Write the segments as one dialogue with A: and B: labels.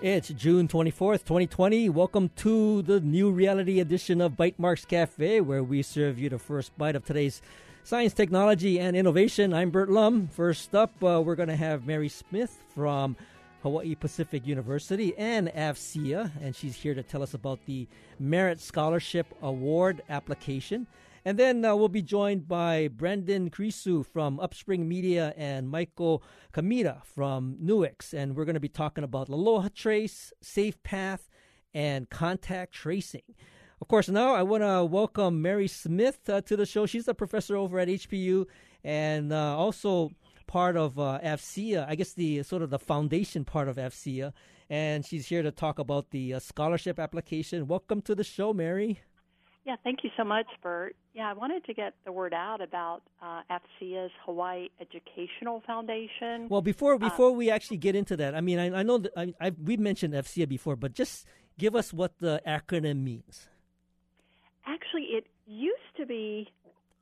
A: It's June 24th, 2020. Welcome to the new reality edition of Bytemarks Cafe, where we serve you the first bite of today's science, technology, and innovation. I'm Bert Lum. First up, uh, we're going to have Mary Smith from Hawaii Pacific University and AFCEA, and she's here to tell us about the Merit Scholarship Award application. And then uh, we'll be joined by Brendan Kurisu from Upspring Media and Michael Kamita from Nuix. And we're going to be talking about Aloha Trace, Safe Path, and contact tracing. Of course, now I want to welcome Mary Smith uh, to the show. She's a professor over at HPU and uh, also part of uh, AFCEA, I guess the sort of the foundation part of AFCEA. And she's here to talk about the uh, scholarship application. Welcome to the show, Mary.
B: Yeah, thank you so much, Bert. Yeah, I wanted to get the word out about uh, Hawaii Educational Foundation.
A: Well, before uh, before uh, we actually get into that, I mean, I, I know that I, I, we've mentioned AFCEA before, but just give us what the acronym means.
B: Actually, it used to be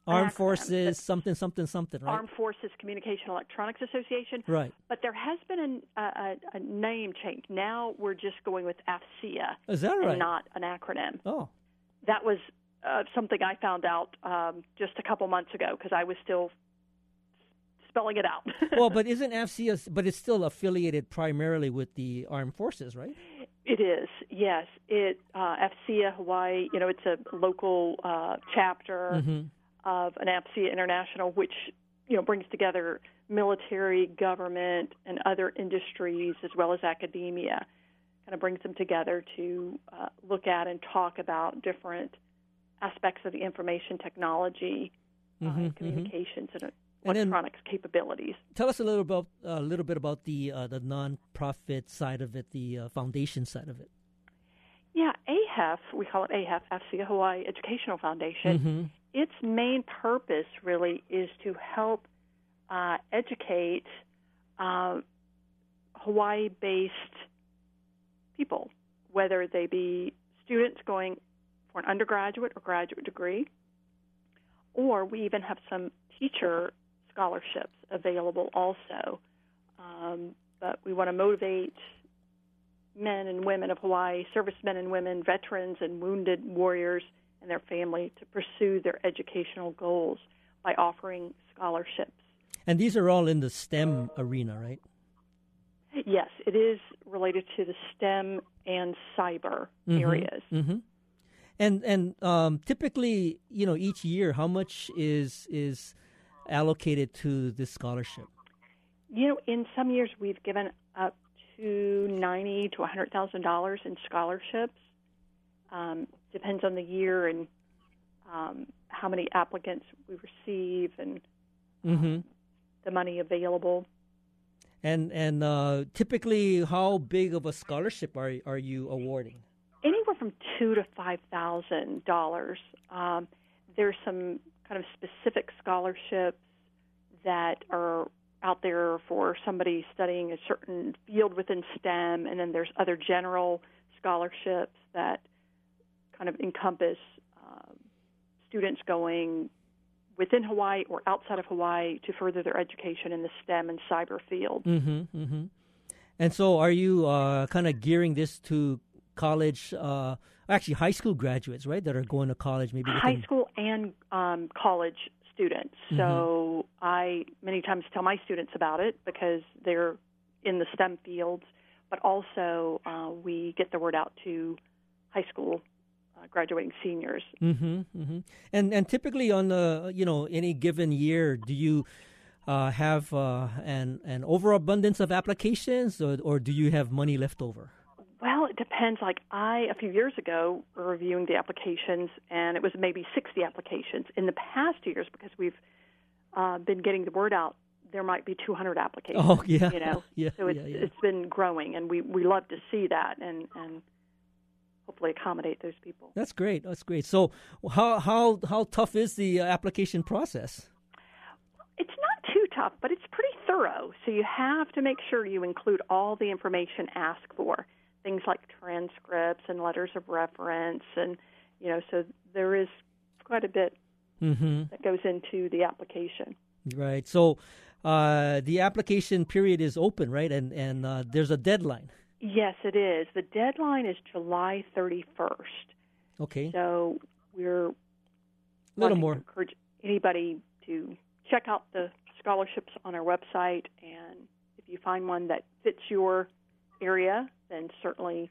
A: Armed Forces, something, something, something, right?
B: Armed Forces Communication Electronics Association.
A: Right.
B: But there has been an, a, a, name change. Now we're just going with AFCEA.
A: Is that right?
B: not an acronym.
A: Oh
B: that was uh, something I found out um, just a couple months ago because I was still spelling it out.
A: well, but isn't AFCEA, but it's still affiliated primarily with the armed forces, right?
B: It is, yes. It uh, AFCEA Hawaii, you know, it's a local uh, chapter mm-hmm. of an AFCEA International, which you know brings together military, government, and other industries as well as academia kind of brings them together to uh, look at and talk about different aspects of the information technology, uh, mm-hmm, uh, communications, mm-hmm. and electronics and capabilities.
A: Tell us a little about a uh, little bit about the uh, the nonprofit side of it, the uh, foundation side of it.
B: Yeah, AHEF, we call it AHEF, AFCEA Hawaii Educational Foundation. Mm-hmm. Its main purpose really is to help uh, educate Hawaii-based people, whether they be students going for an undergraduate or graduate degree, or we even have some teacher scholarships available also. Um, but we want to motivate men and women of Hawaii, servicemen and women, veterans and wounded warriors and their family to pursue their educational goals by offering scholarships.
A: And these are all in the STEM arena, right?
B: Yes, it is related to the STEM and cyber mm-hmm. areas.
A: Mm-hmm. And and um, typically, you know, each year, how much is is allocated to this scholarship?
B: You know, in some years we've given up to ninety to hundred thousand dollars in scholarships. Um, depends on the year and um, how many applicants we receive and mm-hmm. um, the money available.
A: And and uh, typically, how big of a scholarship are are you awarding?
B: Anywhere from two to five thousand um, dollars. There's some kind of specific scholarships that are out there for somebody studying a certain field within STEM, and then there's other general scholarships that kind of encompass uh, students going within Hawaii or outside of Hawaii to further their education in the STEM and cyber field.
A: Mm-hmm, mm-hmm. And so, are you uh, kind of gearing this to college, uh, actually high school graduates, right, that are going to college? Maybe
B: high school and um, college students. Mm-hmm. So I many times tell my students about it because they're in the STEM fields, but also uh, we get the word out to high school graduating seniors.
A: Mm-hmm, mm-hmm. And and typically on the you know any given year, do you uh, have uh, an an overabundance of applications, or, or do you have money left over?
B: Well, it depends. Like I, a few years ago, were reviewing the applications, and it was maybe 60 applications. In the past years, because we've uh, been getting the word out, there might be 200 applications.
A: Oh, yeah,
B: you know.
A: yeah,
B: so it's
A: yeah, yeah.
B: it's been growing, and we we love to see that, and and hopefully accommodate those people.
A: That's great. That's great. So, how how how tough is the uh, application process?
B: It's not too tough, but it's pretty thorough. So you have to make sure you include all the information asked for, things like transcripts and letters of reference, and you know, so there is quite a bit mm-hmm. that goes into the application.
A: Right. So uh, the application period is open, right? And and uh, there's a deadline.
B: Yes, it is. The deadline is July 31st.
A: Okay.
B: So we're
A: a little more.
B: encourage anybody to check out the scholarships on our website, and if you find one that fits your area, then certainly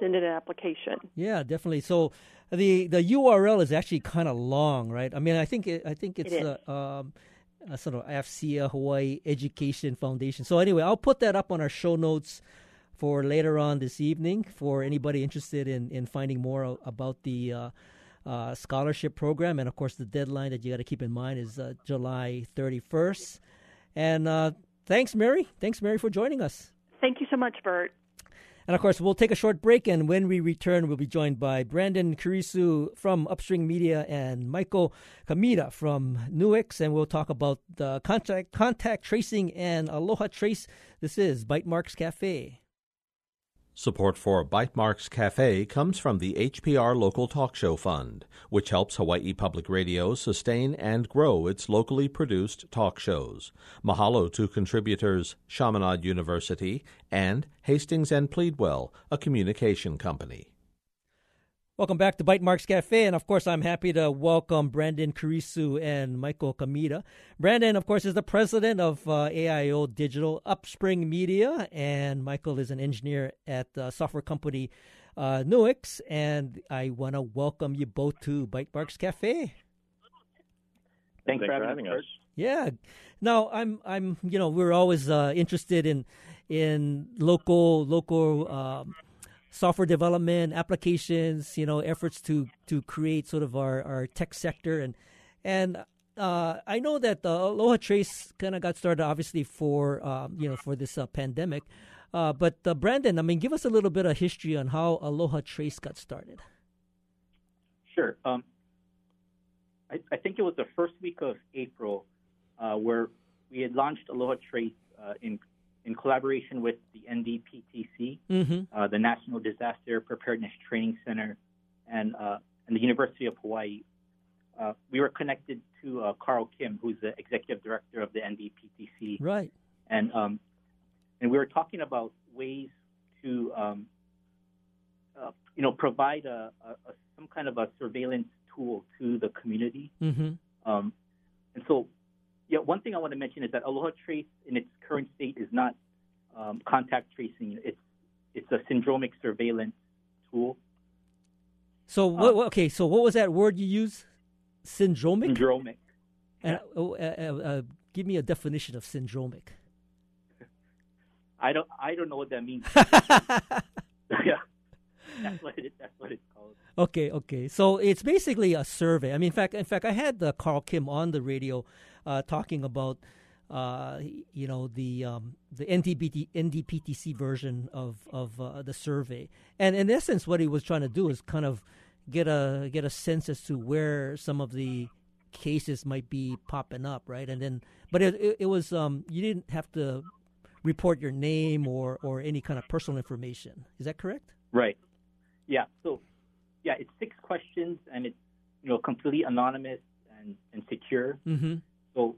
B: send in an application.
A: Yeah, definitely. So the the URL is actually kind of long, right? I mean, I think it, I think it's
B: It
A: a, um, a sort of AFCEA Hawaii Education Foundation. So anyway, I'll put that up on our show notes for later on this evening for anybody interested in in finding more about the. Uh, uh, scholarship program, and of course, the deadline that you got to keep in mind is uh, July 31st. And uh, thanks, Mary. Thanks, Mary, for joining us.
B: Thank you so much, Bert.
A: And of course, we'll take a short break, and when we return, we'll be joined by Brandon Kurisu from Upspring Media and Michael Kamita from Nuix, and we'll talk about the contact, contact tracing and Aloha Trace. This is Bytemarks Cafe.
C: Support for Bytemarks Cafe comes from the HPR Local Talk Show Fund, which helps Hawaii Public Radio sustain and grow its locally produced talk shows. Mahalo to contributors Chaminade University and Hastings and Pleadwell, a communication company.
A: Welcome back to Bytemarks Cafe, and of course, I'm happy to welcome Brandon Kurisu and Michael Kamita. Brandon, of course, is the president of uh, AIO Digital Upspring Media, and Michael is an engineer at the software company uh, Nuix. And I want to welcome you both to Bytemarks Cafe.
D: Thanks, for having, us.
A: Yeah. Now I'm I'm you know we're always uh, interested in in local local um, software development applications. You know efforts to to create sort of our, our tech sector and and uh, I know that the Aloha Trace kind of got started obviously for um, you know for this uh, pandemic. Uh, but uh, Brandon, I mean, give us a little bit of history on how Aloha Trace got started.
D: Sure. Um, I, I think it was the first week of April uh, where we had launched Aloha Trace uh, in in collaboration with the NDPTC,
A: Mm-hmm.
D: uh, the National Disaster Preparedness Training Center, and uh, and the University of Hawaii. Uh, we were connected to uh, Carl Kim, who's the executive director of the NDPTC,
A: Right.
D: and um, and we were talking about ways to um, uh, you know provide a, a, a some kind of a surveillance tool to the community.
A: Mm-hmm.
D: Um, and so, yeah, one thing I want to mention is that Aloha Trace in its current state is not um, contact tracing. It's it's a syndromic surveillance tool.
A: So what, what- okay, so what was that word you used? Syndromic.
D: Syndromic.
A: And, oh, uh, uh, uh, give me a definition of syndromic.
D: I don't I don't know what that means. yeah, that's what it, that's what it's called.
A: okay, okay. So it's basically a survey. I mean, in fact, in fact, I had uh, Carl Kim on the radio uh, talking about, uh, you know, the um, the NDPT, NDPTC version of of uh, the survey, and in essence, what he was trying to do is kind of get a get a sense as to where some of the cases might be popping up, right? And then, but it it, it was um, you didn't have to report your name or or any kind of personal information. Is that correct?
D: Right. Yeah. So, yeah, it's six questions and it's you know completely anonymous and, and secure.
A: Mm-hmm.
D: So,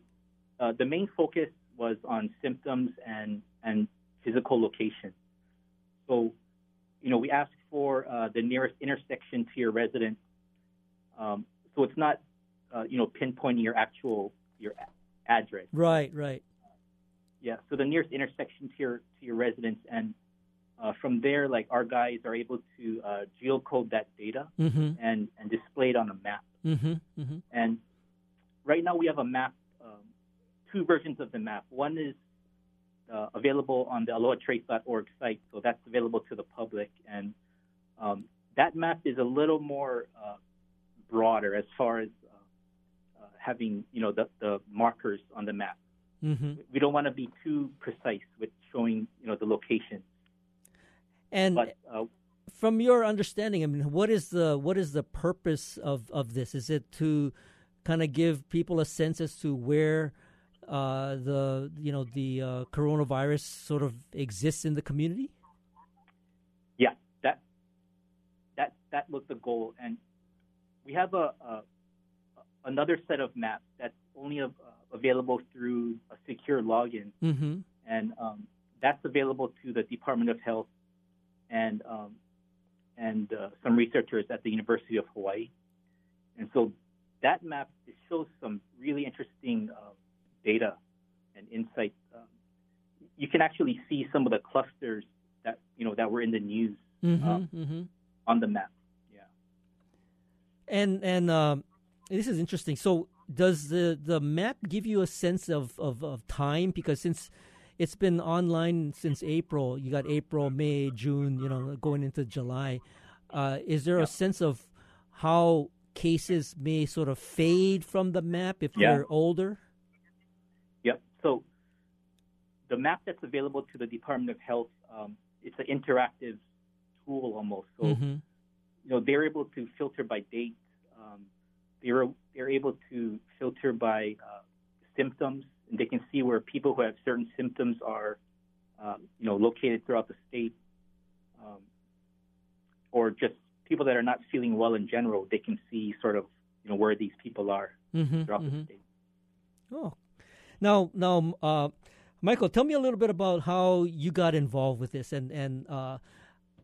D: uh, the main focus was on symptoms and and physical location. So, you know, we asked for uh, the nearest intersection to your residence. Um, so it's not uh, you know pinpointing your actual your address.
A: Right, right.
D: Yeah. So the nearest intersection to your to your residence, and uh, from there, like our guys are able to uh, geocode that data
A: Mm-hmm.
D: and and display it on a map.
A: Mm-hmm. Mm-hmm.
D: And right now we have a map, um, two versions of the map. One is uh, available on the alohatrace.org site, so that's available to the public. And um, that map is a little more uh, broader as far as uh, uh, having, you know, the, the markers on the map.
A: Mm-hmm.
D: We don't want to be too precise with showing, you know, the location.
A: And
D: But uh,
A: from your understanding, I mean, what is the what is the purpose of, of this? Is it to kind of give people a sense as to where uh, the you know the uh, coronavirus sort of exists in the community?
D: Yeah, that that that was the goal, and we have a, a another set of maps that's only av- uh, available through a secure login,
A: Mm-hmm.
D: and um, that's available to the Department of Health and um, and uh, some researchers at the University of Hawaii. And so that map shows some really interesting uh, data and insight. Um, you can actually see some of the clusters that you know that were in the news
A: mm-hmm,
D: uh,
A: mm-hmm.
D: on the map. Yeah.
A: And and um, this is interesting. So does the the map give you a sense of, of, of time? Because since it's been online since April, you got April, May, June, you know, going into July. Uh, is there
D: Yeah.
A: a sense of how cases may sort of fade from the map if
D: Yeah.
A: they're older?
D: Yep. So the map that's available to the Department of Health, um, it's an interactive tool almost. So
A: Mm-hmm.
D: you know they're able to filter by date. Um, they're they're able to filter by uh, symptoms, and they can see where people who have certain symptoms are, um, you know, located throughout the state, um, or just people that are not feeling well in general. They can see sort of you know where these people are
A: Mm-hmm.
D: throughout
A: mm-hmm.
D: the state.
A: Oh, now, now, uh, Michael, tell me a little bit about how you got involved with this, and and uh,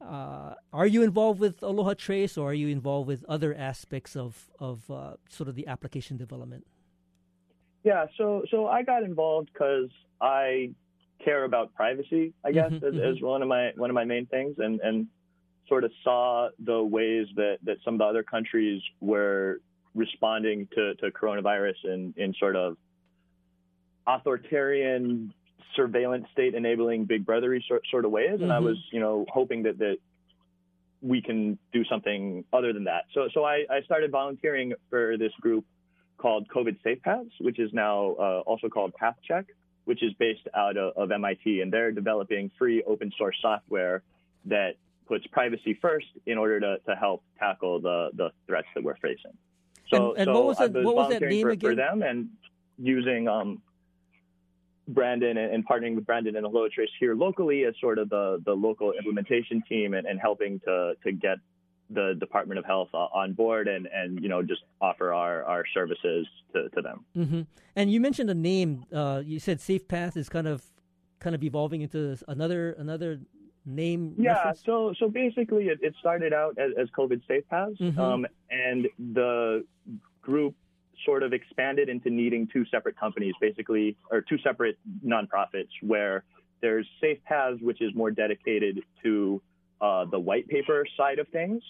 A: uh, are you involved with Aloha Trace, or are you involved with other aspects of of uh, sort of the application development?
E: Yeah, so so I got involved because I care about privacy, I guess,
A: Mhm,
E: as,
A: mhm.
E: as one of my one of my main things, and and sort of saw the ways that that some of the other countries were responding to, to coronavirus in in sort of authoritarian surveillance state enabling big brothery sort, sort of ways, and I
A: Mhm.
E: was you know hoping that that we can do something other than that. So so I, I started volunteering for this group called COVID Safe Paths, which is now uh, also called PathCheck, which is based out of, of MIT, and they're developing free open source software that puts privacy first in order to, to help tackle the, the threats that we're facing. So,
A: And- and
E: so
A: what was that- what was that
E: volunteering
A: name
E: for,
A: again?
E: for them and using um, Brandon and, and partnering with Brandon and Aloha Trace here locally as sort of the, the local implementation team and, and helping to, to get the Department of Health uh, on board and, and you know just offer our, our services to, to them.
A: hmm And you mentioned a name. Uh, you said Safe Path is kind of kind of evolving into another another name.
E: Yeah,
A: reference?
E: so so basically it, it started out as, as COVID Safe Paths,
A: Mhm.
E: um, and the group sort of expanded into needing two separate companies, basically, or two separate nonprofits, where there's Safe Paths, which is more dedicated to uh, the white paper side of things,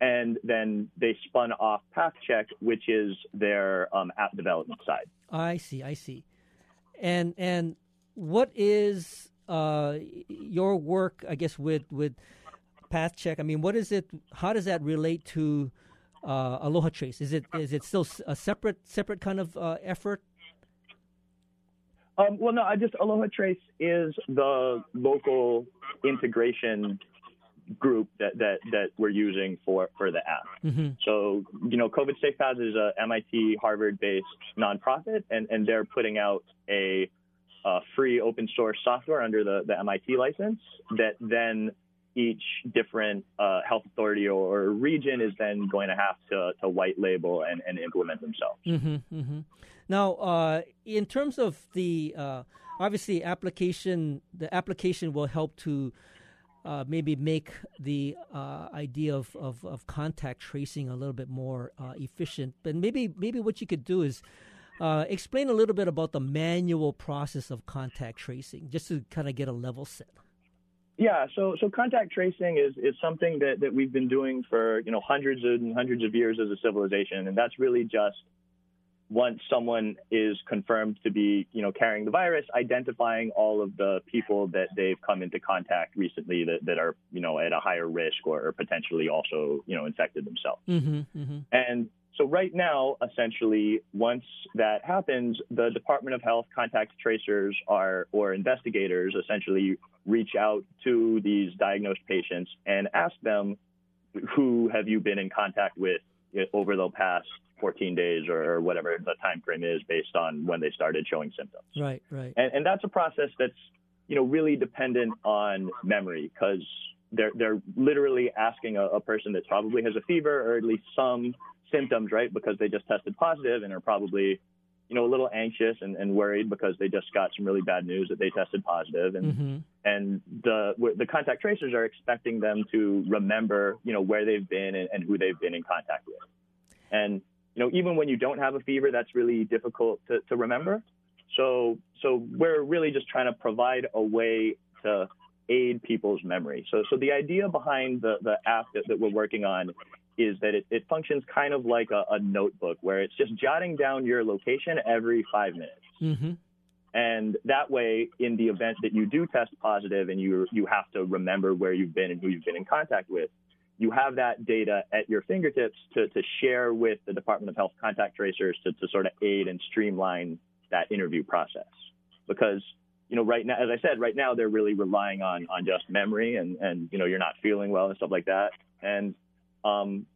E: and then they spun off PathCheck, which is their um, app development side.
A: I see, I see. And and what is uh, your work? I guess with with PathCheck. I mean, what is it? How does that relate to uh, Aloha Trace? Is it is it still a separate separate kind of uh, effort?
E: Um, well, no, I just Aloha Trace is the local integration group that, that, that we're using for, for the app.
A: Mm-hmm.
E: So, you know, COVID Safe Paths is a MIT Harvard based nonprofit, and, and they're putting out a, a free open source software under the, the MIT license that then each different uh, health authority or region is then going to have to, to white label and, and implement themselves.
A: Mm-hmm, mm-hmm. Now, uh, in terms of the uh, obviously application, the application will help to uh, maybe make the uh, idea of, of, of contact tracing a little bit more uh, efficient. But maybe maybe what you could do is uh, explain a little bit about the manual process of contact tracing, just to kind of get a level set.
E: Yeah, so so contact tracing is is something that, that we've been doing for you know hundreds and hundreds of years as a civilization, and that's really just once someone is confirmed to be you know carrying the virus, identifying all of the people that they've come into contact recently that, that are you know at a higher risk or, or potentially also you know infected themselves.
A: Mm-hmm, mm-hmm.
E: And so right now, essentially, once that happens, the Department of Health contact tracers are, or investigators essentially reach out to these diagnosed patients and ask them, who have you been in contact with over the past 14 days or whatever the time frame is based on when they started showing symptoms.
A: Right, right.
E: And, and that's a process that's, you know, really dependent on memory because they're, they're literally asking a, a person that probably has a fever or at least some symptoms, right? Because they just tested positive and are probably you know, a little anxious and, and worried because they just got some really bad news that they tested positive, and
A: Mm-hmm.
E: and the the contact tracers are expecting them to remember, you know, where they've been and, and who they've been in contact with. And you know, even when you don't have a fever, that's really difficult to, to remember. So so we're really just trying to provide a way to aid people's memory. So so the idea behind the the app that, that we're working on is that it, it functions kind of like a, a notebook where it's just jotting down your location every five minutes.
A: Mm-hmm.
E: And that way, in the event that you do test positive and you you have to remember where you've been and who you've been in contact with, you have that data at your fingertips to, to share with the Department of Health contact tracers to, to sort of aid and streamline that interview process. Because, you know, right now, as I said, right now they're really relying on on just memory and, and you know, you're not feeling well and stuff like that. And um,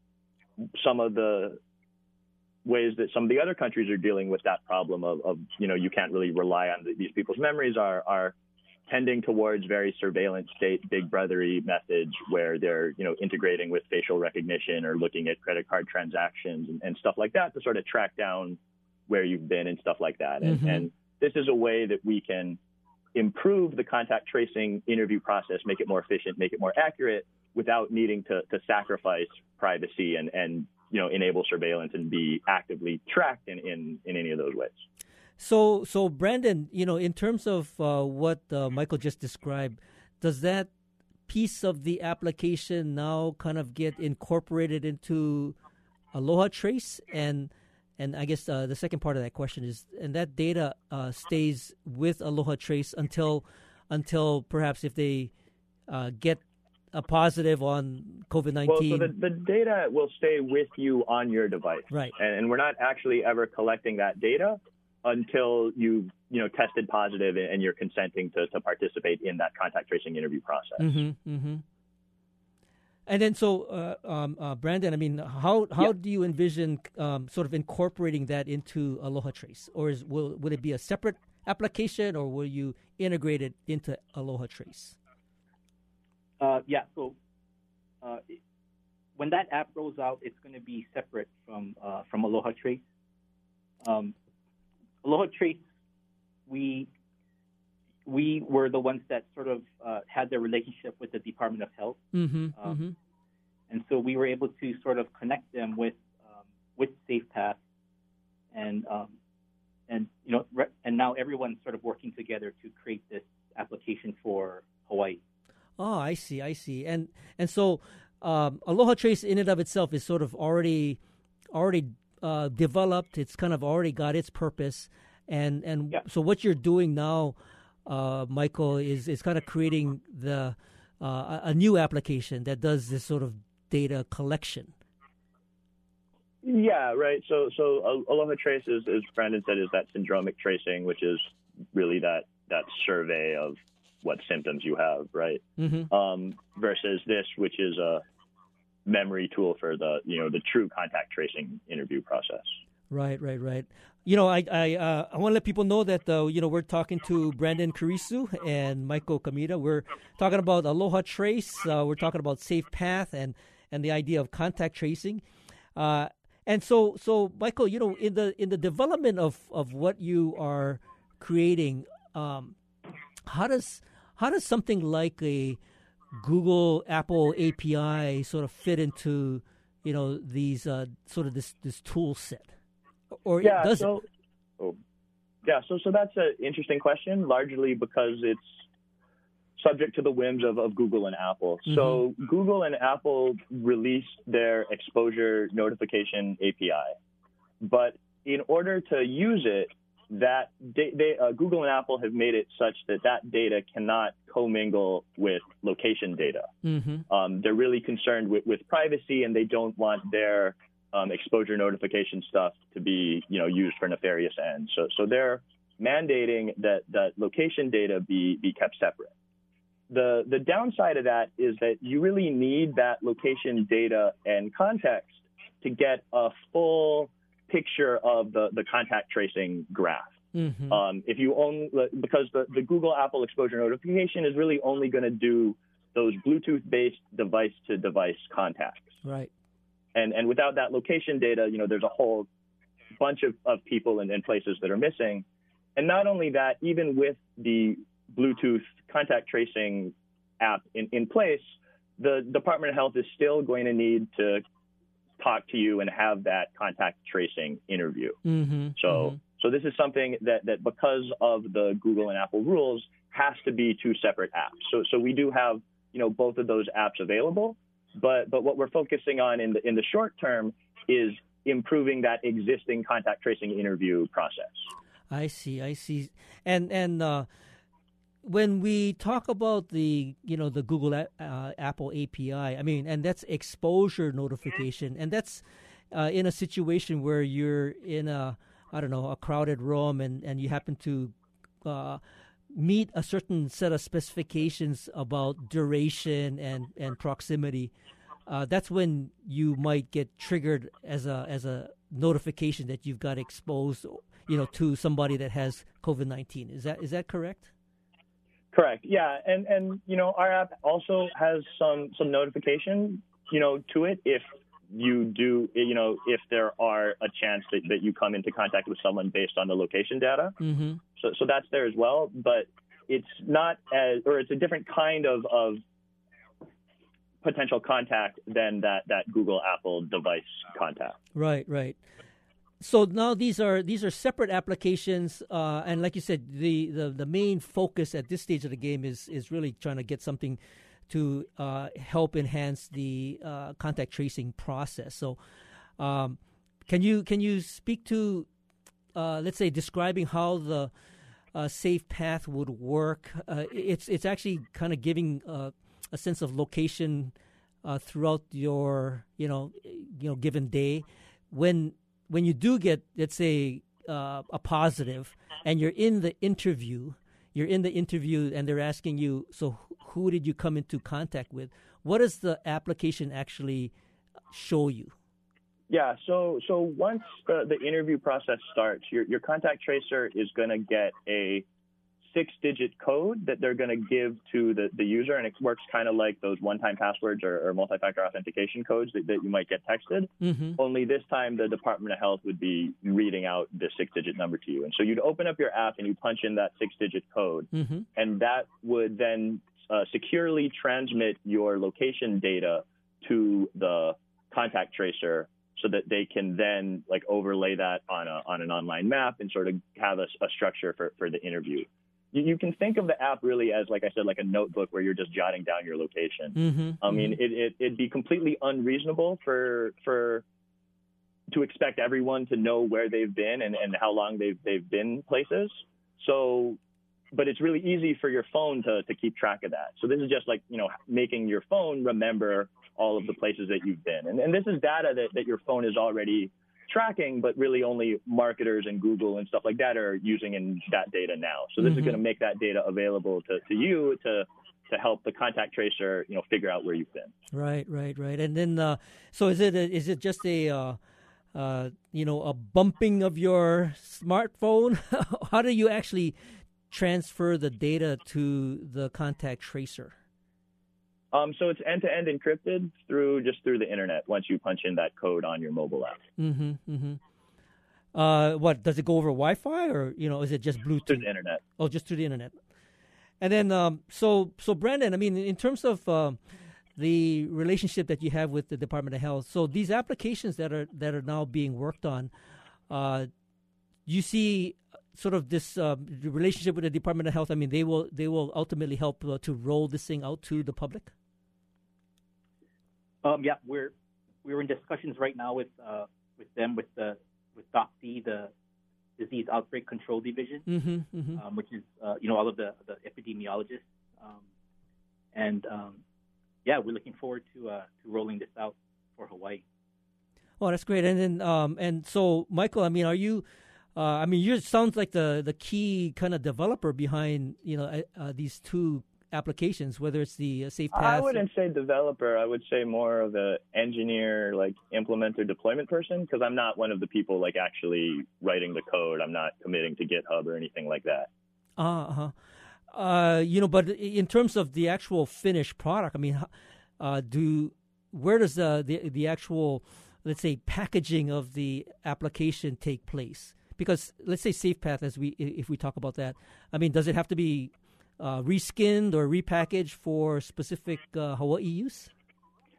E: some of the ways that some of the other countries are dealing with that problem of, of you know, you can't really rely on the, these people's memories are, are tending towards very surveillance state, big brothery methods where they're, you know, integrating with facial recognition or looking at credit card transactions and, and stuff like that to sort of track down where you've been and stuff like that. And,
A: Mhm.
E: and this is a way that we can improve the contact tracing interview process, make it more efficient, make it more accurate without needing to, to sacrifice privacy and, and, you know, enable surveillance and be actively tracked in, in, in any of those ways.
A: So, so Brandon, you know, in terms of uh, what uh, Michael just described, does that piece of the application now kind of get incorporated into Aloha Trace? And and I guess uh, the second part of that question is, and that data uh, stays with Aloha Trace until until perhaps if they uh, get a positive on COVID
E: Well,
A: nineteen.
E: so the, the data will stay with you on your device.
A: Right.
E: And, and we're not actually ever collecting that data until you you know tested positive and you're consenting to, to participate in that contact tracing interview process.
A: Mm-hmm. Mm-hmm. And then, so uh, um, uh, Brandon, I mean, how how
E: Yeah.
A: do you envision um, sort of incorporating that into Aloha Trace, or is will will it be a separate application, or will you integrate it into Aloha Trace?
D: Uh, yeah, so uh, it- when that app rolls out, it's going to be separate from uh, from Aloha Trace. Um, Aloha Trace, we we were the ones that sort of uh, had the relationship with the Department of Health,
A: Mm-hmm.
D: Um,
A: mm-hmm.
D: and so we were able to sort of connect them with um, with SafePath, and um, and you know, re- and now everyone's sort of working together to create this application for Hawaii.
A: Oh, I see, I see, and and so um, Aloha Trace in and of itself is sort of already already uh, developed. It's kind of already got its purpose, and and
D: Yeah.
A: so what you're doing now, uh, Michael, is is kind of creating the uh, a new application that does this sort of data collection.
E: Yeah, right. So so uh, Aloha Trace is, as Brandon said, is that syndromic tracing, which is really that that survey of what symptoms you have, right?
A: Mm-hmm.
E: Um, versus this, which is a memory tool for the you know the true contact tracing interview process.
A: Right, right, right. You know, I I uh, I want to let people know that uh, you know we're talking to Brandon Kurisu and Michael Kamita. We're talking about Aloha Trace. Uh, we're talking about Safe Path and and the idea of contact tracing. Uh, and so so Michael, you know, in the in the development of of what you are creating, um, how does how does something like a Google Apple API sort of fit into you know these uh, sort of this this tool set? Or
E: Yeah.
A: does
E: so, oh, yeah. So so that's an interesting question, largely because it's subject to the whims of, of Google and Apple. So Google and Apple released their exposure notification API, but in order to use it, that da- they, uh, Google and Apple have made it such that that data cannot commingle with location data.
A: Mm-hmm.
E: Um, they're really concerned with, with privacy, and they don't want their um, exposure notification stuff to be, you know, used for nefarious ends. So, so they're mandating that that location data be be kept separate. The the downside of that is that you really need that location data and context to get a full picture of the, the contact tracing graph.
A: Mm-hmm.
E: Um, if you only because the, the Google Apple exposure notification is really only going to do those Bluetooth based device to device contacts.
A: right.
E: And and without that location data, you know, there's a whole bunch of, of people and, and places that are missing. And not only that, even with the Bluetooth contact tracing app in, in place, the Department of Health is still going to need to talk to you and have that contact tracing interview.
A: Mm-hmm,
E: so,
A: mm-hmm.
E: so this is something that, that because of the Google and Apple rules has to be two separate apps. So, so we do have, you know, both of those apps available, but, but what we're focusing on in the, in the short term is improving that existing contact tracing interview process.
A: I see, I see. And, and, uh, when we talk about the you know the Google uh, Apple API, I mean, and that's exposure notification, and that's uh, in a situation where you're in a I don't know a crowded room and and you happen to uh, meet a certain set of specifications about duration and and proximity. Uh, that's when you might get triggered as a as a notification that you've got exposed, you know, to somebody that has COVID nineteen. Is that is that correct?
E: Correct. Yeah, and and you know our app also has some some notification you know to it if you do you know if there are a chance that, that you come into contact with someone based on the location data.
A: Mm-hmm.
E: So so that's there as well, but it's not as or it's a different kind of of potential contact than that that Google Apple device contact.
A: Right, right so now these are these are separate applications, uh, and like you said, the, the the main focus at this stage of the game is is really trying to get something to uh, help enhance the uh, contact tracing process. So, um, can you can you speak to, uh, let's say, describing how the uh, safe path would work? Uh, it's it's actually kind of giving a sense of location throughout your you know you know given day when when you do get, let's say, uh, a positive, and you're in the interview, you're in the interview, and they're asking you, so who did you come into contact with? What does the application actually show you?
E: Yeah, so so once the, the interview process starts, your your contact tracer is going to get a six digit code that they're going to give to the, the user. And it works kind of like those one time passwords or, or multi factor authentication codes that, that, you might get texted.
A: Mm-hmm.
E: Only this time, the Department of Health would be reading out the six digit number to you. And so you'd open up your app and you punch in that six digit code,
A: mm-hmm.
E: and that would then uh, securely transmit your location data to the contact tracer so that they can then like overlay that on a on an online map and sort of have a, a structure for, for the interview you, you, can think of the app really as, like I said, like a notebook where you're just jotting down your location.
A: Mm-hmm,
E: I mean,
A: mm-hmm.
E: it, it, it'd be completely unreasonable for for to expect everyone to know where they've been and, and how long they've they've been places. So, but it's really easy for your phone to to keep track of that. So this is just like you know making your phone remember all of the places that you've been, and and this is data that that your phone is already tracking, but really only marketers and Google and stuff like that are using in that data now. So this
A: mm-hmm.
E: is going to make that data available to, to you to to help the contact tracer, you know, figure out where you've been.
A: Right, right, right. And then, uh, so is it a, is it just a uh, uh, you know a bumping of your smartphone? How do you actually transfer the data to the contact tracer?
E: Um, so it's end to end encrypted through just through the internet once you punch in that code on your mobile app.
A: Mm-hmm. Mm-hmm. Uh, what does it go over Wi-Fi or you know is it just Bluetooth?
E: Through the internet.
A: Oh, just through the internet. And then, um, so so Brandon, I mean, in terms of uh, the relationship that you have with the Department of Health, so these applications that are that are now being worked on, uh, you see sort of this uh, relationship with the Department of Health. I mean, they will they will ultimately help uh, to roll this thing out to the public.
D: Um, yeah, we're we're in discussions right now with uh, with them with the with DOCD, the Disease Outbreak Control Division,
A: mm-hmm, mm-hmm.
D: Um, which is uh, you know all of the the epidemiologists, um, and um, yeah, we're looking forward to uh, to rolling this out for Hawaii.
A: Oh, that's great. And then um, and so Michael, I mean, are you? Uh, I mean, you sounds like the the key kind of developer behind you know uh, uh these two applications, whether it's the uh, Safe Path.
E: I wouldn't say developer. I would say more of a engineer, like implementer, deployment person, because I'm not one of the people like actually writing the code. I'm not committing to GitHub or anything like that.
A: Uh huh. Uh, you know, but in terms of the actual finished product, I mean, uh, do where does the the, the actual let's say, packaging of the application take place? Because let's say SafePath, as we if we talk about that, I mean, does it have to be uh, reskinned or repackaged for specific uh, Hawaii use?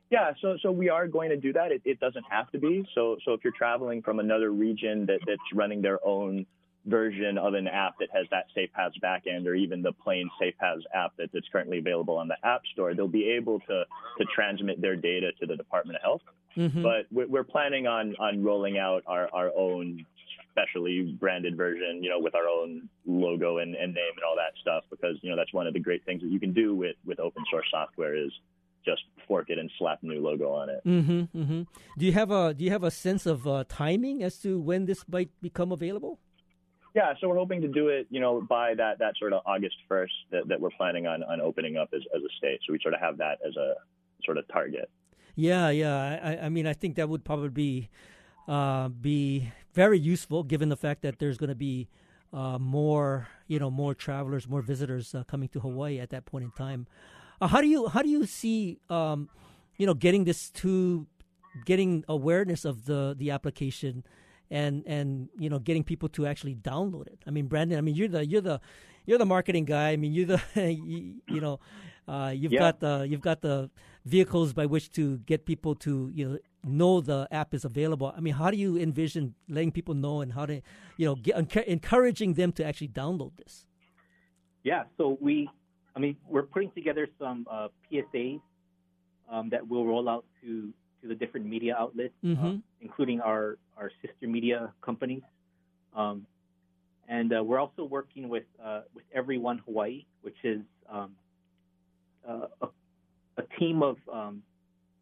E: Yeah, so so we are going to do that. It, it doesn't have to be. So so if you're traveling from another region that, that's running their own version of an app that has that SafePaths backend or even the plain SafePaths app that, that's currently available on the App Store, they'll be able to, to transmit their data to the Department of Health. Mm-hmm. But we're planning on, on rolling out our, our own specially branded version, you know, with our own logo and, and name and all that stuff, because, you know, that's one of the great things that you can do with, with open source software is just fork it and slap a new logo on it.
A: Mm-hmm, mm-hmm. Do you have a do you have a sense of uh, timing as to when this might become available?
E: Yeah, so we're hoping to do it, you know, by that, that sort of August 1st that, that we're planning on, on opening up as, as a state. So we sort of have that as a sort of target.
A: Yeah, yeah. I, I mean, I think that would probably be, uh, be very useful given the fact that there's going to be uh, more, you know, more travelers, more visitors uh, coming to Hawaii at that point in time. Uh, how do you how do you see, um, you know, getting this to getting awareness of the the application? and and you know getting people to actually download it. I mean, Brandon, I mean you're the you're the you're the marketing guy. I mean, you're the you, you know uh, you've yeah. got the you've got the vehicles by which to get people to you know know the app is available. I mean, how do you envision letting people know and how to you know get, encouraging them to actually download this?
D: Yeah, so we, I mean, we're putting together some uh, PSAs um, that will roll out to to the different media outlets, mm-hmm. uh, including our, our sister media companies. Um, and uh, we're also working with uh, with Everyone Hawaii, which is um, uh, a, a, team of um,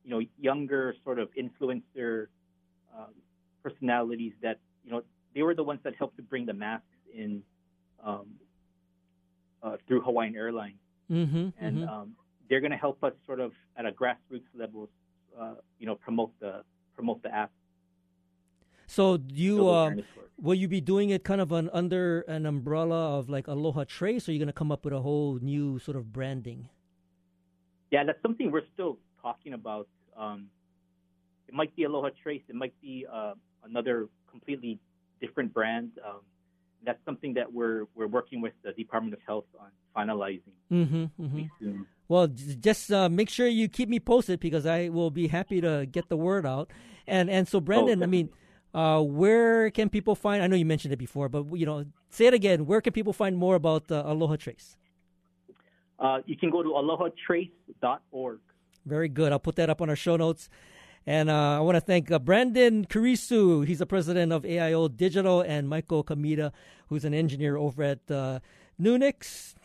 D: you know younger sort of influencer um, personalities that you know they were the ones that helped to bring the masks in um, uh, through Hawaiian Airlines, mm-hmm, and mm-hmm. Um, they're going to help us sort of at a grassroots level uh, you know promote the promote the app.
A: So you uh, will you be doing it kind of an, under an umbrella of like Aloha Trace, or are you going to come up with a whole new sort of branding?
D: Yeah, that's something we're still talking about. Um, it might be Aloha Trace. It might be uh, another completely different brand. Um, that's something that we're we're working with the Department of Health on finalizing mm-hmm, mm-hmm.
A: Well, just uh, make sure you keep me posted because I will be happy to get the word out. And and so, Brendan, oh, I mean, uh, where can people find? I know you mentioned it before, but you know, say it again. Where can people find more about uh, Aloha Trace?
D: Uh, you can go to alohatrace.org.
A: Very good. I'll put that up on our show notes. And uh, I want to thank uh, Brandon Kurisu. He's the president of AIO Digital, and Michael Kamita, who's an engineer over at uh, Nuix.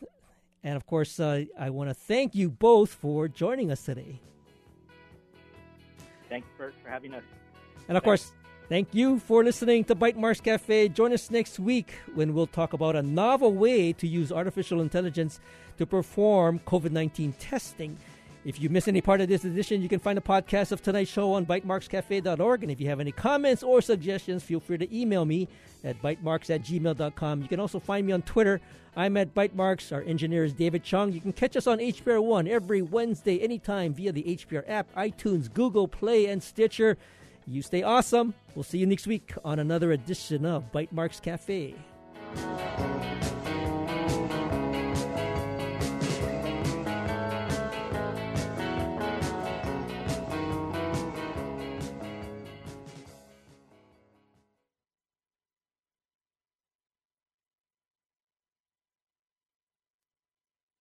A: And of course, uh, I want to thank you both for joining us today.
D: Thanks for, for having us.
A: And of Thanks. course, thank you for listening to Bytemarks Cafe. Join us next week when we'll talk about a novel way to use artificial intelligence to perform COVID 19 testing. If you miss any part of this edition, you can find a podcast of tonight's show on bytemarkscafe.org. And if you have any comments or suggestions, feel free to email me at bytemarks at gmail.com. You can also find me on Twitter. I'm at Bytemarks. Our engineer is David Chung. You can catch us on HPR One every Wednesday, anytime via the HPR app, iTunes, Google Play, and Stitcher. You stay awesome. We'll see you next week on another edition of Bytemarks Cafe.